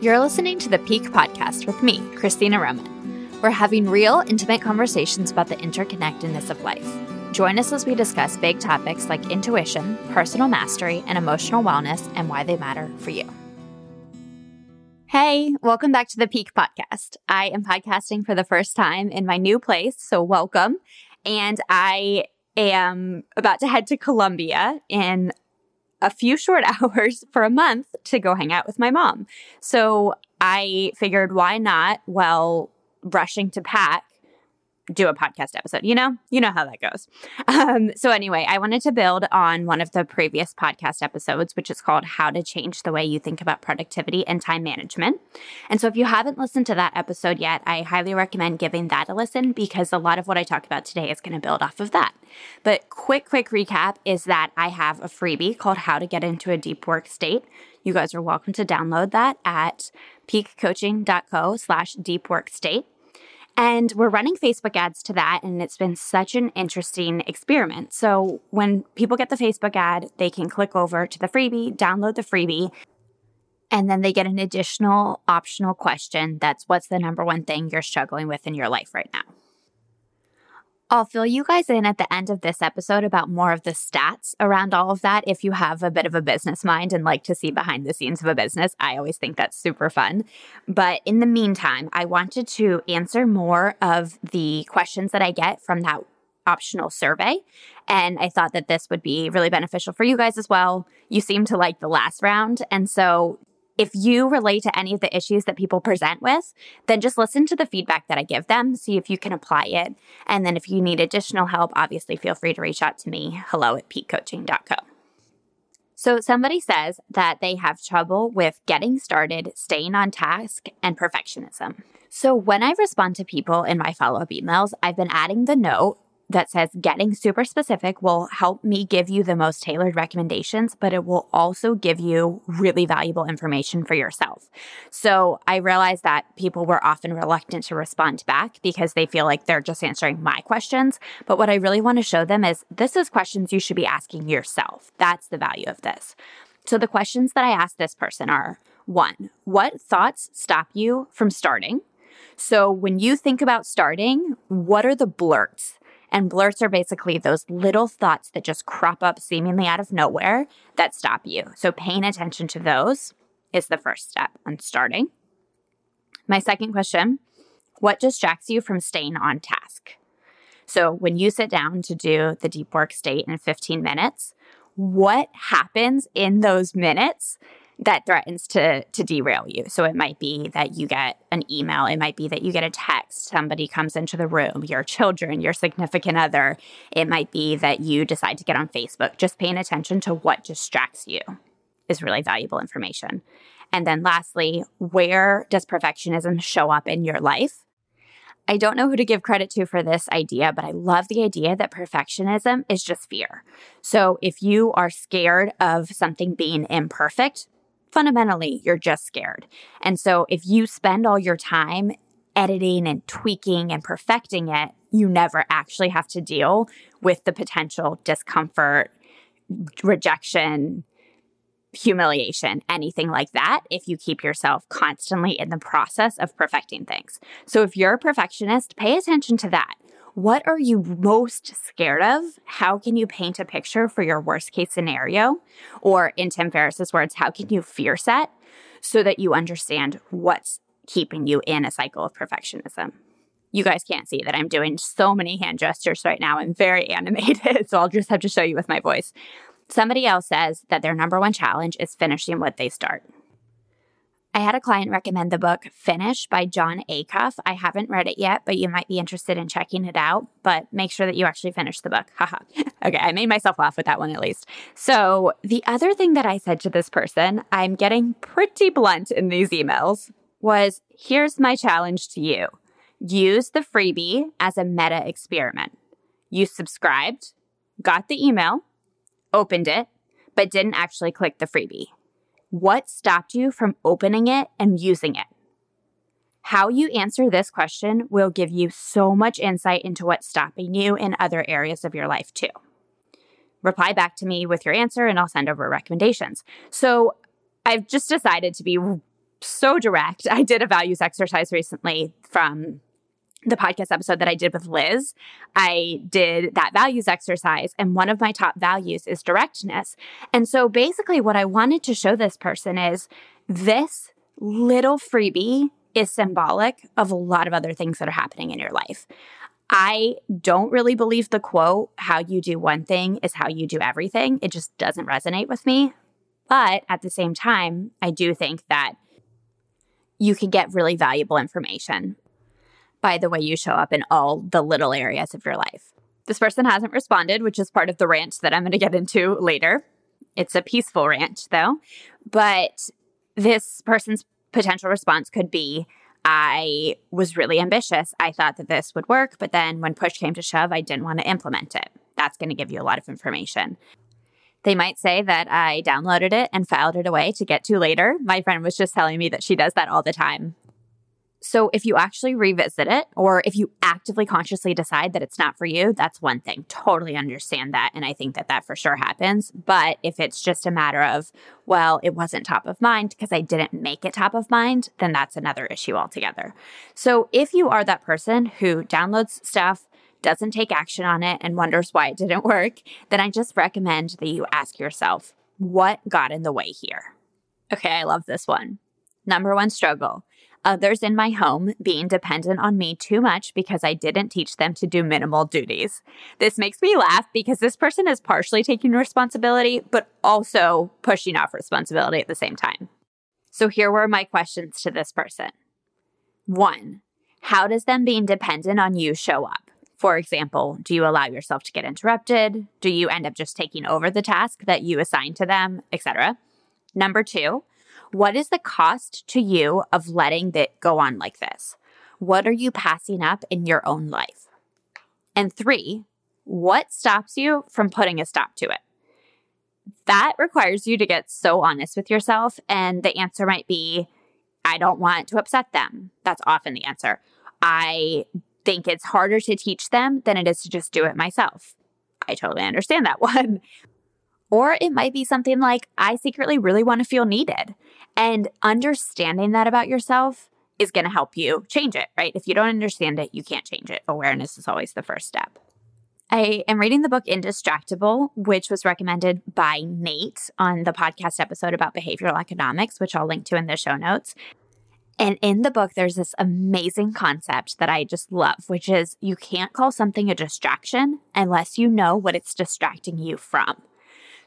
You're listening to the Pique Podcast with me, Christina Roman. We're having real, intimate conversations about the interconnectedness of life. Join us as we discuss big topics like intuition, personal mastery, and emotional wellness and why they matter for you. Hey, welcome back to the Pique Podcast. I am podcasting for the first time in my new place, so welcome. And I am about to head to Colombia in a few short hours for a month to go hang out with my mom. So I figured, why not? While rushing to pack, do a podcast episode. You know, you know how that goes. Um, so anyway, I wanted to build on one of the previous podcast episodes, which is called "How to Change the Way You Think About Productivity and Time Management." And so, if you haven't listened to that episode yet, I highly recommend giving that a listen because a lot of what I talk about today is going to build off of that. But quick, quick recap is that I have a freebie called "How to Get into a Deep Work State." You guys are welcome to download that at piquecoaching.co/slash deep work state. And we're running Facebook ads to that. And it's been such an interesting experiment. So when people get the Facebook ad, they can click over to the freebie, download the freebie, and then they get an additional optional question that's what's the number one thing you're struggling with in your life right now? I'll fill you guys in at the end of this episode about more of the stats around all of that. If you have a bit of a business mind and like to see behind the scenes of a business, I always think that's super fun. But in the meantime, I wanted to answer more of the questions that I get from that optional survey. And I thought that this would be really beneficial for you guys as well. You seem to like the last round. And so if you relate to any of the issues that people present with, then just listen to the feedback that I give them, see if you can apply it. And then if you need additional help, obviously feel free to reach out to me, hello at piquecoaching.co. So, somebody says that they have trouble with getting started, staying on task, and perfectionism. So, when I respond to people in my follow up emails, I've been adding the note that says getting super specific will help me give you the most tailored recommendations, but it will also give you really valuable information for yourself. So I realized that people were often reluctant to respond back because they feel like they're just answering my questions. But what I really want to show them is this is questions you should be asking yourself. That's the value of this. So the questions that I asked this person are one, what thoughts stop you from starting? So when you think about starting, what are the blurts? And blurts are basically those little thoughts that just crop up seemingly out of nowhere that stop you. So paying attention to those is the first step on starting. My second question What distracts you from staying on task? So when you sit down to do the deep work state in 15 minutes, what happens in those minutes that threatens to to derail you. So it might be that you get an email, it might be that you get a text, somebody comes into the room, your children, your significant other. It might be that you decide to get on Facebook. Just paying attention to what distracts you is really valuable information. And then lastly, where does perfectionism show up in your life? I don't know who to give credit to for this idea, but I love the idea that perfectionism is just fear. So if you are scared of something being imperfect, fundamentally, you're just scared. And so if you spend all your time editing and tweaking and perfecting it, you never actually have to deal with the potential discomfort, rejection, humiliation, anything like that, if you keep yourself constantly in the process of perfecting things. So if you're a perfectionist, pay attention to that. What are you most scared of? How can you paint a picture for your worst case scenario? Or in Tim Ferriss's words, how can you fear set so that you understand what's keeping you in a cycle of perfectionism? You guys can't see that I'm doing so many hand gestures right now. I'm very animated, so I'll just have to show you with my voice. Somebody else says that their number one challenge is finishing what they start. I had a client recommend the book Finish by Jon Acuff. I haven't read it yet, but you might be interested in checking it out. But make sure that you actually finish the book. Haha. okay, I made myself laugh with that one at least. So, the other thing that I said to this person, I'm getting pretty blunt in these emails, was here's my challenge to you use the freebie as a meta experiment. You subscribed, got the email, opened it, but didn't actually click the freebie. What stopped you from opening it and using it? How you answer this question will give you so much insight into what's stopping you in other areas of your life, too. Reply back to me with your answer and I'll send over recommendations. So I've just decided to be so direct. I did a values exercise recently from the podcast episode that I did with Liz, I did that values exercise. And one of my top values is directness. And so basically, what I wanted to show this person is this little freebie is symbolic of a lot of other things that are happening in your life. I don't really believe the quote, how you do one thing is how you do everything. It just doesn't resonate with me. But at the same time, I do think that you can get really valuable information by the way you show up in all the little areas of your life. This person hasn't responded, which is part of the rant that I'm going to get into later. It's a peaceful rant, though. But this person's potential response could be I was really ambitious. I thought that this would work, but then when push came to shove, I didn't want to implement it. That's going to give you a lot of information. They might say that I downloaded it and filed it away to get to later. My friend was just telling me that she does that all the time. So if you actually revisit it, or if you actively consciously decide that it's not for you, that's one thing. Totally understand that. And I think that that for sure happens. But if it's just a matter of, well, it wasn't top of mind because I didn't make it top of mind, then that's another issue altogether. So if you are that person who downloads stuff, doesn't take action on it, and wonders why it didn't work, then I just recommend that you ask yourself, what got in the way here? Okay, I love this one. Number one struggle others in my home being dependent on me too much because I didn't teach them to do minimal duties. This makes me laugh because this person is partially taking responsibility, but also pushing off responsibility at the same time. So here were my questions to this person. One, how does them being dependent on you show up? For example, do you allow yourself to get interrupted? Do you end up just taking over the task that you assign to them, etc.? Number two, what is the cost to you of letting it go on like this? What are you passing up in your own life? And three, what stops you from putting a stop to it? That requires you to get so honest with yourself. And the answer might be, I don't want to upset them. That's often the answer. I think it's harder to teach them than it is to just do it myself. I totally understand that one. Or it might be something like, I secretly really want to feel needed. And understanding that about yourself is going to help you change it, right? If you don't understand it, you can't change it. Awareness is always the first step. I am reading the book Indistractable, which was recommended by Nate on the podcast episode about behavioral economics, which I'll link to in the show notes. And in the book, there's this amazing concept that I just love, which is you can't call something a distraction unless you know what it's distracting you from.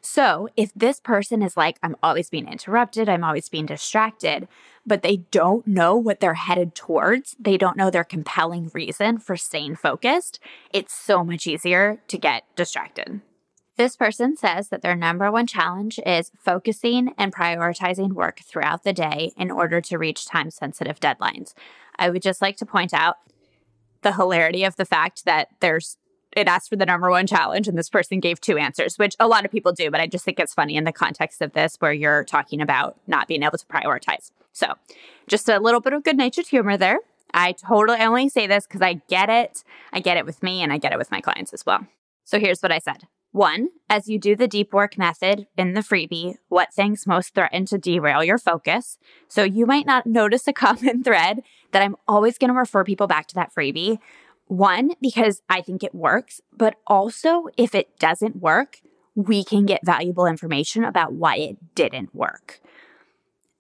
So if this person is like, I'm always being interrupted, I'm always being distracted, but they don't know what they're headed towards, they don't know their compelling reason for staying focused, it's so much easier to get distracted. This person says that their number one challenge is focusing and prioritizing work throughout the day in order to reach time sensitive deadlines. I would just like to point out the hilarity of the fact that there's it asked for the number one challenge and this person gave two answers, which a lot of people do, but I just think it's funny in the context of this where you're talking about not being able to prioritize. So, just a little bit of good natured humor there. I totally only say this because I get it. I get it with me and I get it with my clients as well. So, here's what I said. One, as you do the deep work method in the freebie, what things most threaten to derail your focus? So you might not notice a common thread that I'm always going to refer people back to that freebie, one, because I think it works, but also if it doesn't work, we can get valuable information about why it didn't work.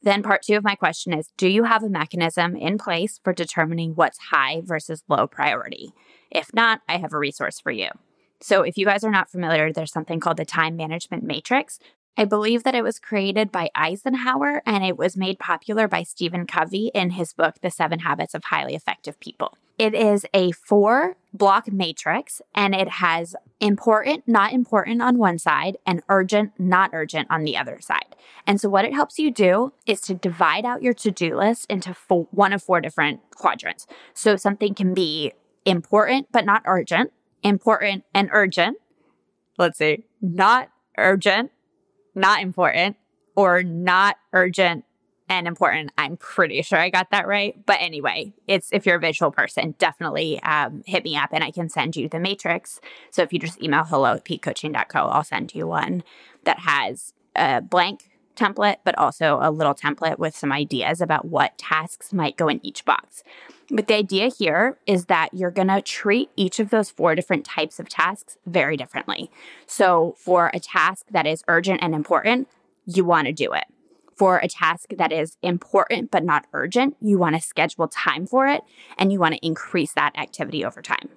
Then, part two of my question is Do you have a mechanism in place for determining what's high versus low priority? If not, I have a resource for you. So, if you guys are not familiar, there's something called the time management matrix, I believe that it was created by Eisenhower and it was made popular by Stephen Covey in his book, The Seven Habits of Highly Effective People. It is a four block matrix and it has important, not important on one side and urgent, not urgent on the other side. And so, what it helps you do is to divide out your to do list into four, one of four different quadrants. So, something can be important but not urgent, important and urgent. Let's see, not urgent not important or not urgent and important. I'm pretty sure I got that right. But anyway, it's if you're a visual person, definitely um, hit me up and I can send you the matrix. So if you just email hello at piquecoaching.co, I'll send you one that has a blank template, but also a little template with some ideas about what tasks might go in each box. But the idea here is that you're going to treat each of those four different types of tasks very differently. So, for a task that is urgent and important, you want to do it. For a task that is important but not urgent, you want to schedule time for it and you want to increase that activity over time.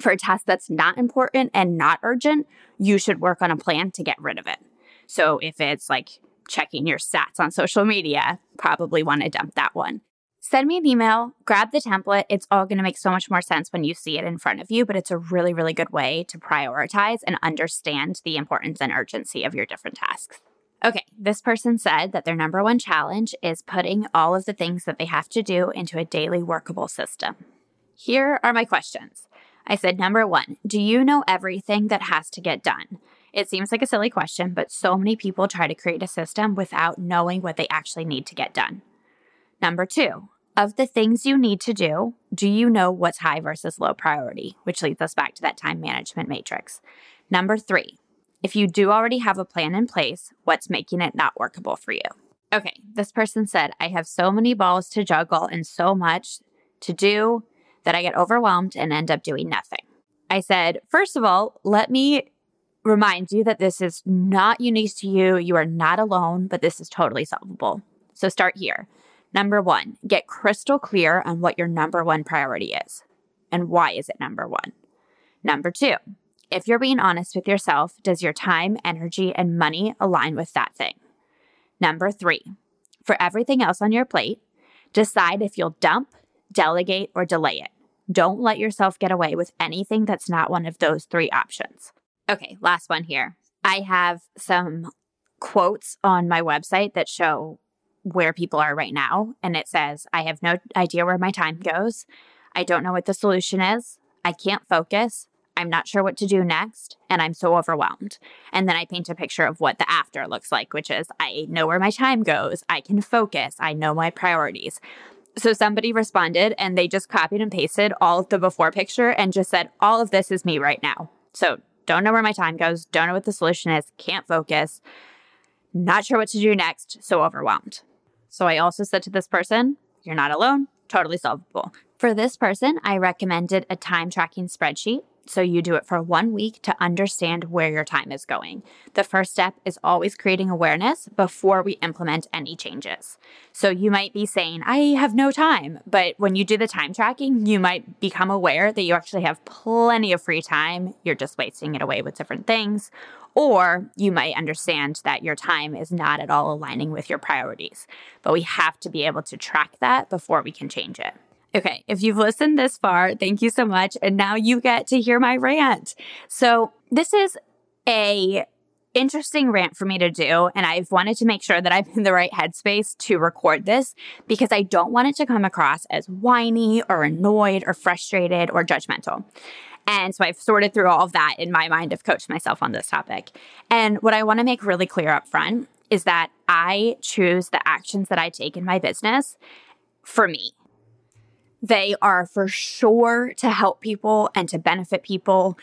For a task that's not important and not urgent, you should work on a plan to get rid of it. So if it's like checking your stats on social media, probably want to dump that one. Send me an email, grab the template. It's all going to make so much more sense when you see it in front of you, but it's a really, really good way to prioritize and understand the importance and urgency of your different tasks. Okay, this person said that their number one challenge is putting all of the things that they have to do into a daily workable system. Here are my questions. I said, number one, do you know everything that has to get done? It seems like a silly question, but so many people try to create a system without knowing what they actually need to get done. Number two, of the things you need to do, do you know what's high versus low priority? Which leads us back to that time management matrix. Number three, if you do already have a plan in place, what's making it not workable for you? Okay, this person said, I have so many balls to juggle and so much to do that I get overwhelmed and end up doing nothing. I said, first of all, let me remind you that this is not unique to you. You are not alone, but this is totally solvable. So start here. Number one, get crystal clear on what your number one priority is and why is it number one. Number two, if you're being honest with yourself, does your time, energy, and money align with that thing? Number three, for everything else on your plate, decide if you'll dump, delegate, or delay it. Don't let yourself get away with anything that's not one of those three options. Okay, last one here. I have some quotes on my website that show where people are right now. And it says, I have no idea where my time goes. I don't know what the solution is. I can't focus. I'm not sure what to do next, and I'm so overwhelmed. And then I paint a picture of what the after looks like, which is I know where my time goes, I can focus, I know my priorities. So somebody responded and they just copied and pasted all of the before picture and just said, All of this is me right now. So don't know where my time goes, don't know what the solution is, can't focus, not sure what to do next, so overwhelmed. So I also said to this person, You're not alone, totally solvable. For this person, I recommended a time tracking spreadsheet so you do it for one week to understand where your time is going. The first step is always creating awareness before we implement any changes. So you might be saying, I have no time. But when you do the time tracking, you might become aware that you actually have plenty of free time. You're just wasting it away with different things. Or you might understand that your time is not at all aligning with your priorities. But we have to be able to track that before we can change it. Okay, if you've listened this far, thank you so much. And now you get to hear my rant. So, this is a interesting rant for me to do and I've wanted to make sure that I'm in the right headspace to record this because I don't want it to come across as whiny or annoyed or frustrated or judgmental. And so I've sorted through all of that in my mind. I've coached myself on this topic. And what I want to make really clear up front is that I choose the actions that I take in my business for me. They are for sure to help people and to benefit people.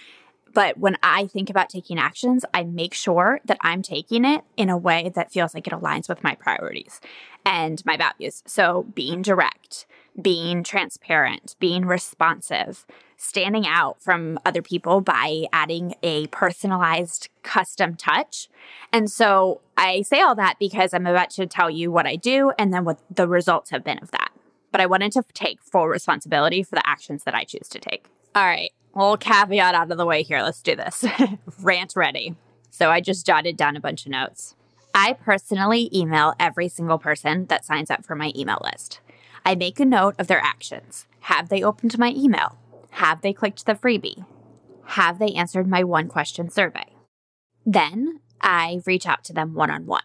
But when I think about taking actions, I make sure that I'm taking it in a way that feels like it aligns with my priorities and my values. So being direct, being transparent, being responsive, standing out from other people by adding a personalized custom touch. And so I say all that because I'm about to tell you what I do and then what the results have been of that but I wanted to take full responsibility for the actions that I choose to take. All right, little caveat out of the way here. Let's do this. Rant ready. So I just jotted down a bunch of notes. I personally email every single person that signs up for my email list. I make a note of their actions. Have they opened my email? Have they clicked the freebie? Have they answered my one question survey? Then I reach out to them one on one.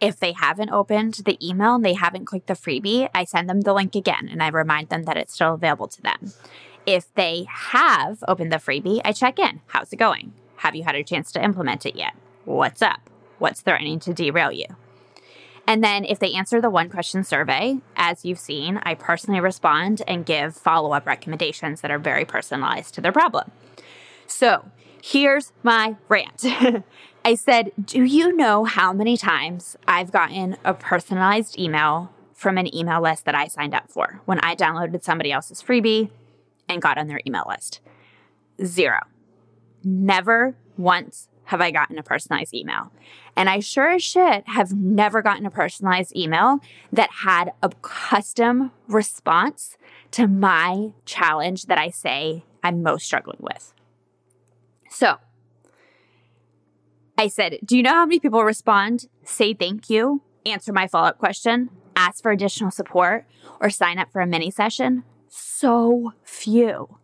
If they haven't opened the email and they haven't clicked the freebie, I send them the link again and I remind them that it's still available to them. If they have opened the freebie, I check in. How's it going? Have you had a chance to implement it yet? What's up? What's threatening to derail you? And then if they answer the one question survey, as you've seen, I personally respond and give follow up recommendations that are very personalized to their problem. So here's my rant. I said, Do you know how many times I've gotten a personalized email from an email list that I signed up for when I downloaded somebody else's freebie and got on their email list? Zero. Never once have I gotten a personalized email. And I sure as shit have never gotten a personalized email that had a custom response to my challenge that I say I'm most struggling with. So I said, Do you know how many people respond, say thank you, answer my follow up question, ask for additional support, or sign up for a mini session? So few.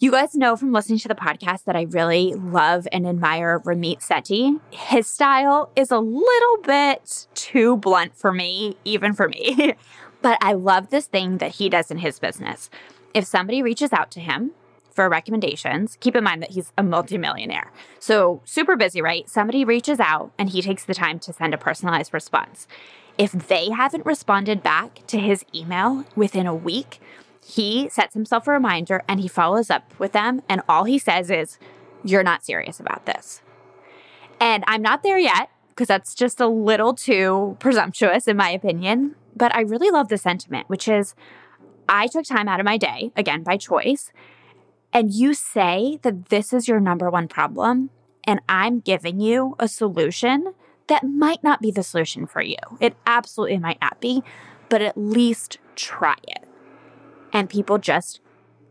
You guys know from listening to the podcast that I really love and admire Ramit Sethi. His style is a little bit too blunt for me, even for me. but I love this thing that he does in his business. If somebody reaches out to him for recommendations, keep in mind that he's a multimillionaire. So, super busy, right? Somebody reaches out and he takes the time to send a personalized response. If they haven't responded back to his email within a week, he sets himself a reminder and he follows up with them. And all he says is, You're not serious about this. And I'm not there yet because that's just a little too presumptuous, in my opinion. But I really love the sentiment, which is I took time out of my day, again, by choice, and you say that this is your number one problem, and I'm giving you a solution that might not be the solution for you. It absolutely might not be, but at least try it and people just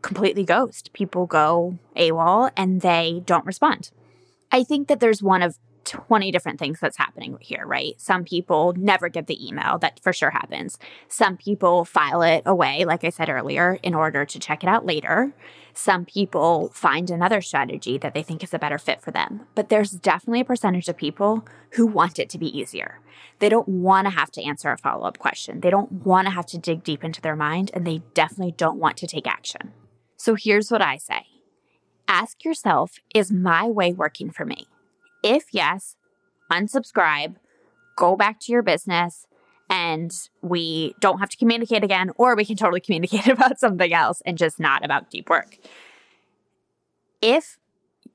completely ghost. People go AWOL and they don't respond. I think that there's one of 20 different things that's happening here, right? Some people never get the email. That for sure happens. Some people file it away, like I said earlier, in order to check it out later. Some people find another strategy that they think is a better fit for them. But there's definitely a percentage of people who want it to be easier. They don't want to have to answer a follow up question. They don't want to have to dig deep into their mind, and they definitely don't want to take action. So here's what I say ask yourself Is my way working for me? If yes, unsubscribe, go back to your business, and we don't have to communicate again, or we can totally communicate about something else and just not about deep work. If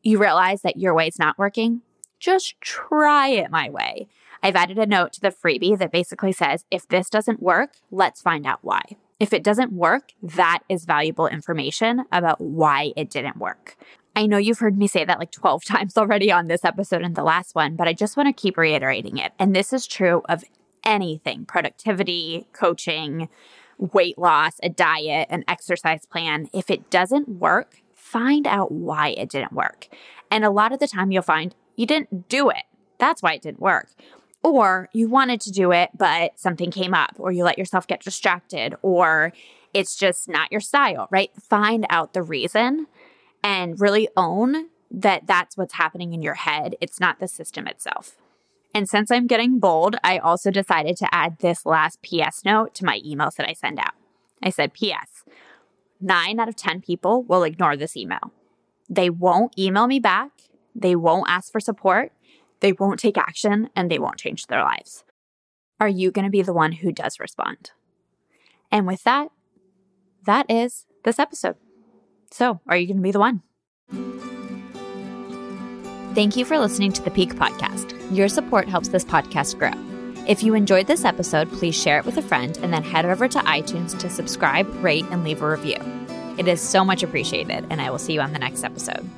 you realize that your way is not working, just try it my way. I've added a note to the freebie that basically says if this doesn't work, let's find out why. If it doesn't work, that is valuable information about why it didn't work. I know you've heard me say that like 12 times already on this episode and the last one, but I just want to keep reiterating it. And this is true of anything productivity, coaching, weight loss, a diet, an exercise plan. If it doesn't work, find out why it didn't work. And a lot of the time, you'll find you didn't do it. That's why it didn't work. Or you wanted to do it, but something came up, or you let yourself get distracted, or it's just not your style, right? Find out the reason and really own that that's what's happening in your head. It's not the system itself. And since I'm getting bold, I also decided to add this last PS note to my emails that I send out. I said, PS, nine out of 10 people will ignore this email. They won't email me back, they won't ask for support, they won't take action, and they won't change their lives. Are you going to be the one who does respond? And with that, that is this episode. So, are you going to be the one? Thank you for listening to the Pique Podcast. Your support helps this podcast grow. If you enjoyed this episode, please share it with a friend and then head over to iTunes to subscribe, rate, and leave a review. It is so much appreciated, and I will see you on the next episode.